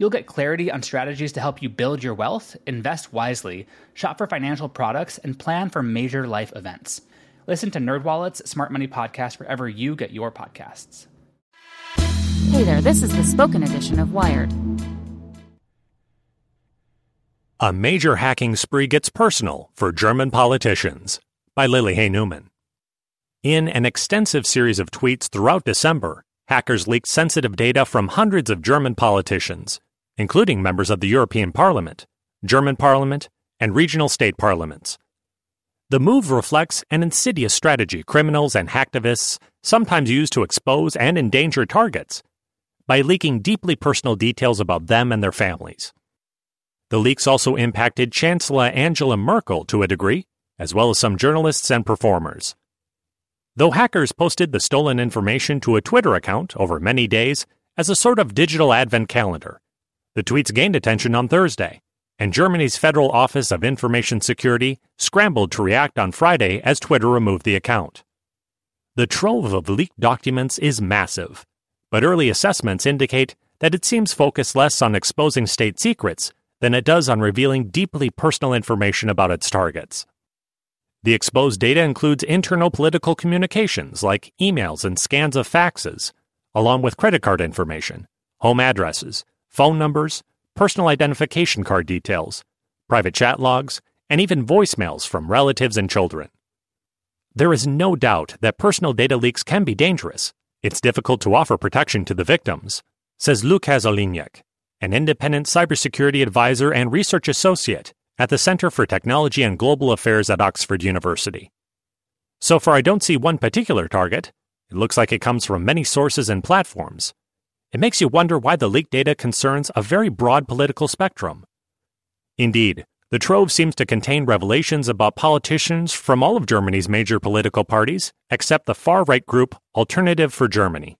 You'll get clarity on strategies to help you build your wealth, invest wisely, shop for financial products, and plan for major life events. Listen to NerdWallet's Smart Money Podcast wherever you get your podcasts. Hey there, this is the spoken edition of Wired. A major hacking spree gets personal for German politicians by Lily Hay Newman. In an extensive series of tweets throughout December, hackers leaked sensitive data from hundreds of German politicians, including members of the European Parliament, German Parliament, and regional state parliaments. The move reflects an insidious strategy criminals and hacktivists sometimes use to expose and endanger targets by leaking deeply personal details about them and their families. The leaks also impacted Chancellor Angela Merkel to a degree, as well as some journalists and performers. Though hackers posted the stolen information to a Twitter account over many days as a sort of digital advent calendar, the tweets gained attention on Thursday, and Germany's Federal Office of Information Security scrambled to react on Friday as Twitter removed the account. The trove of leaked documents is massive, but early assessments indicate that it seems focused less on exposing state secrets than it does on revealing deeply personal information about its targets. The exposed data includes internal political communications like emails and scans of faxes, along with credit card information, home addresses, phone numbers, personal identification card details, private chat logs, and even voicemails from relatives and children. There is no doubt that personal data leaks can be dangerous. It's difficult to offer protection to the victims, says Lukasz Olejnik, an independent cybersecurity advisor and research associate at the Center for Technology and Global Affairs at Oxford University. So far, I don't see one particular target. It looks like it comes from many sources and platforms, it makes you wonder why the leaked data concerns a very broad political spectrum. Indeed, the trove seems to contain revelations about politicians from all of Germany's major political parties, except the far right group Alternative for Germany.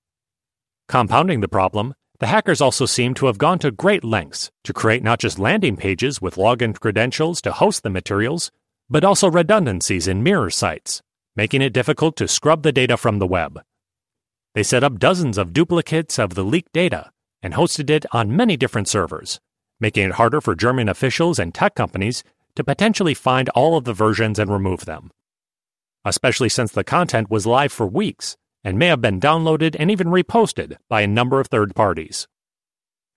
Compounding the problem, the hackers also seem to have gone to great lengths to create not just landing pages with login credentials to host the materials, but also redundancies in mirror sites, making it difficult to scrub the data from the web. They set up dozens of duplicates of the leaked data and hosted it on many different servers, making it harder for German officials and tech companies to potentially find all of the versions and remove them. Especially since the content was live for weeks and may have been downloaded and even reposted by a number of third parties.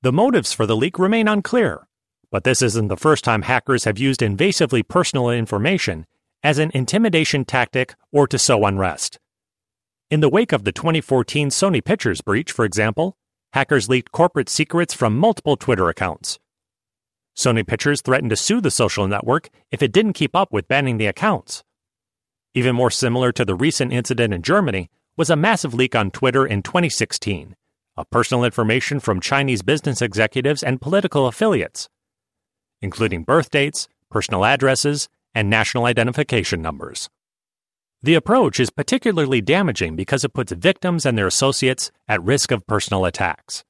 The motives for the leak remain unclear, but this isn't the first time hackers have used invasively personal information as an intimidation tactic or to sow unrest. In the wake of the 2014 Sony Pictures breach, for example, hackers leaked corporate secrets from multiple Twitter accounts. Sony Pictures threatened to sue the social network if it didn't keep up with banning the accounts. Even more similar to the recent incident in Germany was a massive leak on Twitter in 2016 of personal information from Chinese business executives and political affiliates, including birth dates, personal addresses, and national identification numbers. The approach is particularly damaging because it puts victims and their associates at risk of personal attacks.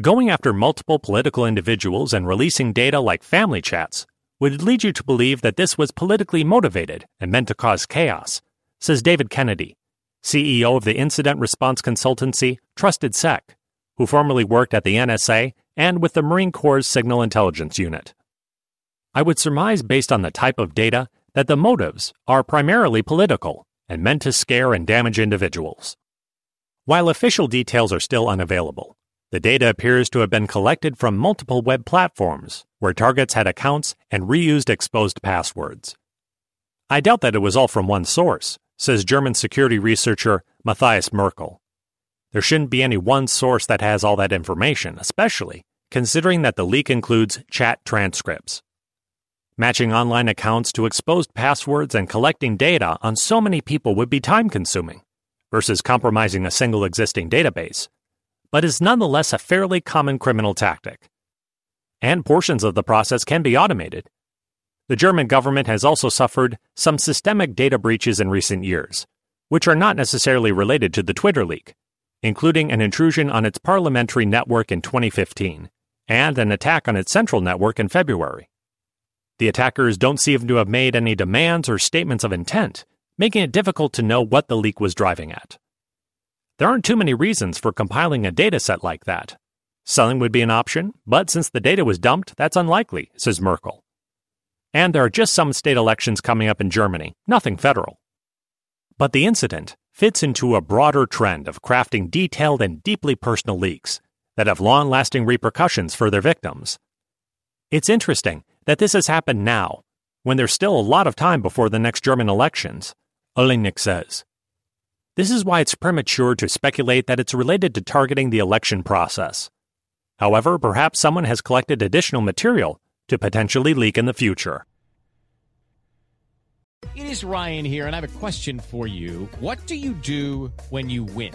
Going after multiple political individuals and releasing data like family chats would lead you to believe that this was politically motivated and meant to cause chaos, says David Kennedy, CEO of the incident response consultancy TrustedSec, who formerly worked at the NSA and with the Marine Corps Signal Intelligence Unit. I would surmise based on the type of data that the motives are primarily political and meant to scare and damage individuals. While official details are still unavailable, The data appears to have been collected from multiple web platforms where targets had accounts and reused exposed passwords. I doubt that it was all from one source, says German security researcher Matthias Merkel. There shouldn't be any one source that has all that information, especially considering that the leak includes chat transcripts. Matching online accounts to exposed passwords and collecting data on so many people would be time consuming versus compromising a single existing database, but is nonetheless a fairly common criminal tactic. And portions of the process can be automated. The German government has also suffered some systemic data breaches in recent years, which are not necessarily related to the Twitter leak, including an intrusion on its parliamentary network in 2015 and an attack on its central network in February. The attackers don't seem to have made any demands or statements of intent, making it difficult to know what the leak was driving at. There aren't too many reasons for compiling a dataset like that. Selling would be an option, but since the data was dumped, that's unlikely, says Merkel. And there are just some state elections coming up in Germany, nothing federal. But the incident fits into a broader trend of crafting detailed and deeply personal leaks that have long lasting repercussions for their victims. It's interesting that this has happened now, when there's still a lot of time before the next German elections, Olejnik says. This is why it's premature to speculate that it's related to targeting the election process. However, perhaps someone has collected additional material to potentially leak in the future. It is Ryan here, and I have a question for you. What do you do when you win?